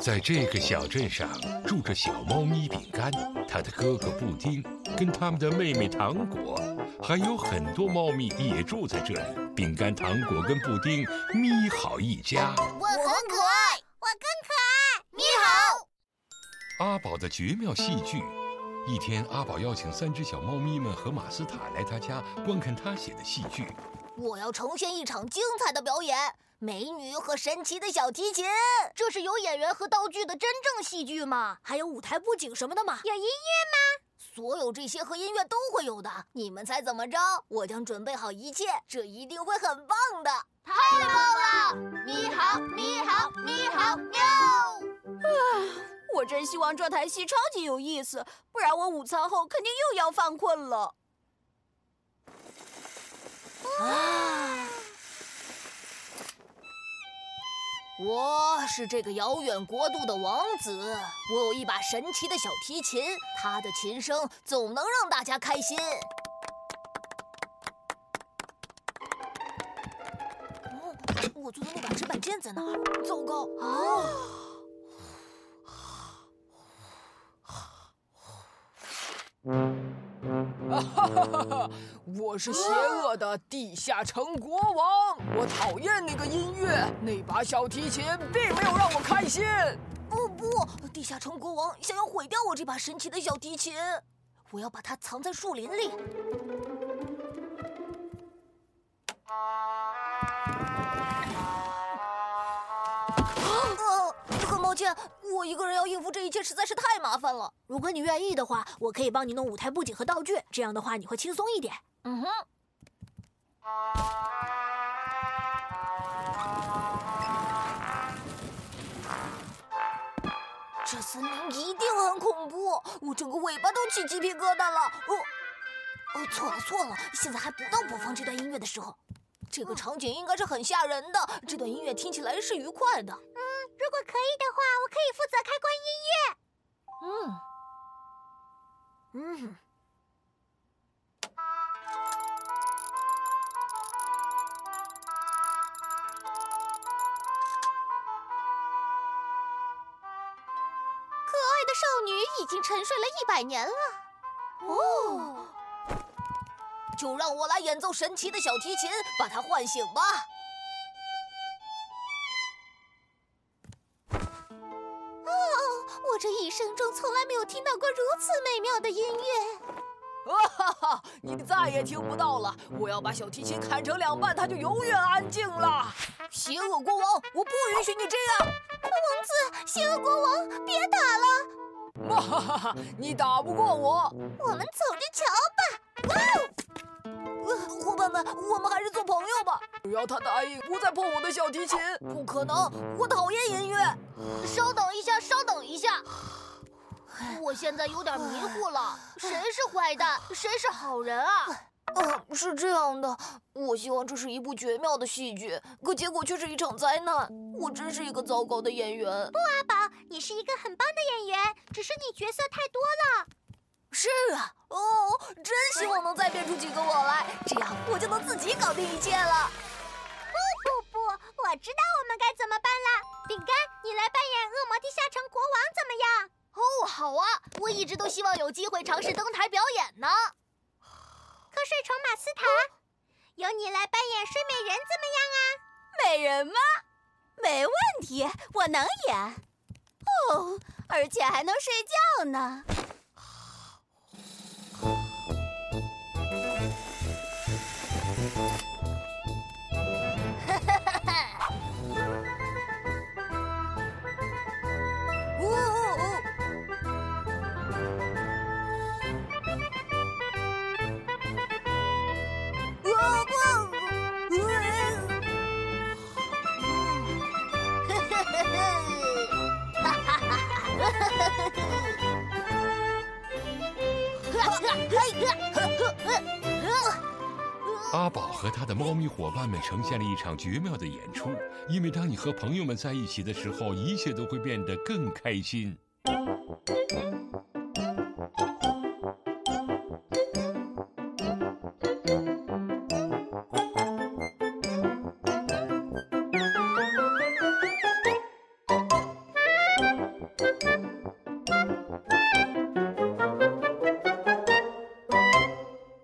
在这个小镇上住着小猫咪饼干，它的哥哥布丁，跟他们的妹妹糖果，还有很多猫咪也住在这里。饼干、糖果跟布丁，咪好一家。我很可爱，我更可爱，咪好。阿宝的绝妙戏剧。一天，阿宝邀请三只小猫咪们和马斯塔来他家观看他写的戏剧。我要呈现一场精彩的表演。美女和神奇的小提琴，这是有演员和道具的真正戏剧吗？还有舞台布景什么的吗？有音乐吗？所有这些和音乐都会有的。你们猜怎么着？我将准备好一切，这一定会很棒的。太棒了！你好，你好，你好，喵！啊，我真希望这台戏超级有意思，不然我午餐后肯定又要犯困了。啊！我是这个遥远国度的王子，我有一把神奇的小提琴，它的琴声总能让大家开心。哦，我做的那把纸板剑在哪儿？糟糕！啊！哈哈哈！我是邪恶的地下城国王，我讨厌那个音乐，那把小提琴并没有让我开心。不不，地下城国王想要毁掉我这把神奇的小提琴，我要把它藏在树林里。歉，我一个人要应付这一切实在是太麻烦了。如果你愿意的话，我可以帮你弄舞台布景和道具，这样的话你会轻松一点。嗯哼。这森林一定很恐怖，我整个尾巴都起鸡皮疙瘩了。哦，哦，错了错了，现在还不到播放这段音乐的时候。这个场景应该是很吓人的，这段音乐听起来是愉快的。嗯，如果少女已经沉睡了一百年了。哦。就让我来演奏神奇的小提琴，把它唤醒吧。哦，我这一生中从来没有听到过如此美妙的音乐。哈哈，你再也听不到了！我要把小提琴砍成两半，它就永远安静了。邪恶国王，我不允许你这样！王子，邪恶国王，别打了！哈哈哈，你打不过我。我们走着瞧吧。哇哦！伙伴们，我们还是做朋友吧。只要他答应不再碰我的小提琴，不可能，我讨厌音乐。稍等一下，稍等一下，我现在有点迷糊了。谁是坏蛋，谁是好人啊？嗯，是这样的。我希望这是一部绝妙的戏剧，可结果却是一场灾难。我真是一个糟糕的演员。不，阿宝，你是一个很棒的演员，只是你角色太多了。是啊，哦，真希望能再变出几个我来，这样我就能自己搞定一切了。不不不，我知道我们该怎么办了。饼干，你来扮演恶魔地下城国王怎么样？哦，好啊，我一直都希望有机会尝试登台表演呢。瞌睡虫马斯塔，由你来扮演睡美人怎么样啊？美人吗？没问题，我能演。哦，而且还能睡觉呢。阿宝和他的猫咪伙伴们呈现了一场绝妙的演出，因为当你和朋友们在一起的时候，一切都会变得更开心。